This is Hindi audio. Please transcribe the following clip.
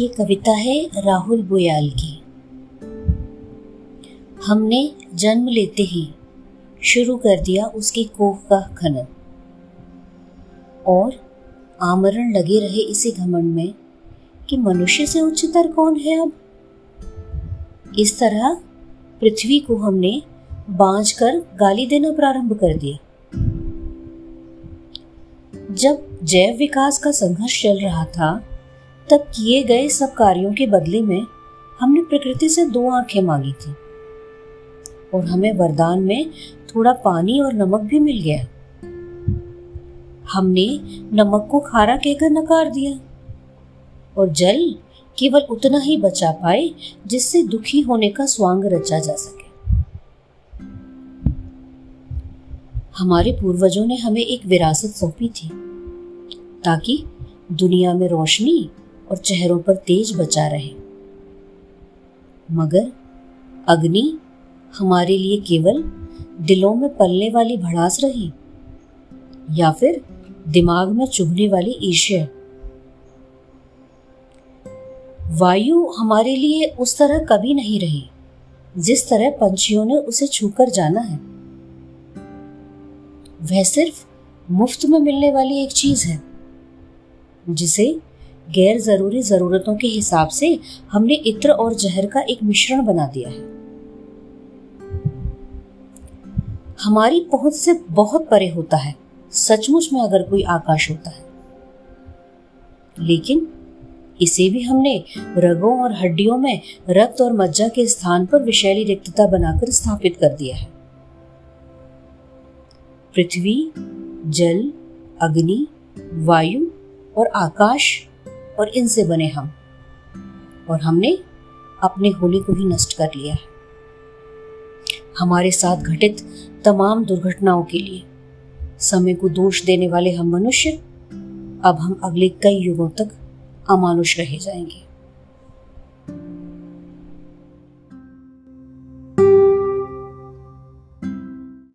ये कविता है राहुल बोयाल की। हमने जन्म लेते ही शुरू कर दिया उसकी कोह का खनन। और आमरण लगे रहे इसी घमंड में कि मनुष्य से उच्चतर कौन है अब? इस तरह पृथ्वी को हमने बांझ कर गाली देना प्रारंभ कर दिया। जब जैव विकास का संघर्ष चल रहा था तब किए गए सब कार्यों के बदले में हमने प्रकृति से दो आँखें मांगी थी। और हमें वरदान में थोड़ा पानी और नमक भी मिल गया। हमने नमक को खारा कहकर नकार दिया। और जल केवल उतना ही बचा पाए जिससे दुखी होने का स्वांग रचा जा सके। हमारे पूर्वजों ने हमें एक विरासत सौंपी थी ताकि दुनिया में रोशनी और चेहरों पर तेज बचा रहे। मगर अग्नि हमारे लिए केवल दिलों में पलने वाली भड़ास रही, या फिर दिमाग में चुभने वाली ईर्ष्या। वायु हमारे लिए उस तरह कभी नहीं रही, जिस तरह पंछियों ने उसे छूकर जाना है। वह सिर्फ़ मुफ़्त में मिलने वाली एक चीज़ है, जिसे गैर ज़रूरी जरूरतों के हिसाब से हमने इत्र और जहर का एक मिश्रण बना दिया है। हमारी पहुँच से बहुत परे होता है। सचमुच में अगर कोई आकाश होता है। लेकिन इसे भी हमने रगों और हड्डियों में रक्त और मज्जा के स्थान पर विषैली रिक्तता बनाकर स्थापित कर दिया है। पृथ्वी, जल, अग्नि, वायु और आकाश और इनसे बने हम। और हमने अपने होली को ही नष्ट कर लिया है। हमारे साथ घटित तमाम दुर्घटनाओं के लिए समय को दोष देने वाले हम मनुष्य, अब हम अगले कई युगों तक अमानुष रहे जाएँगे।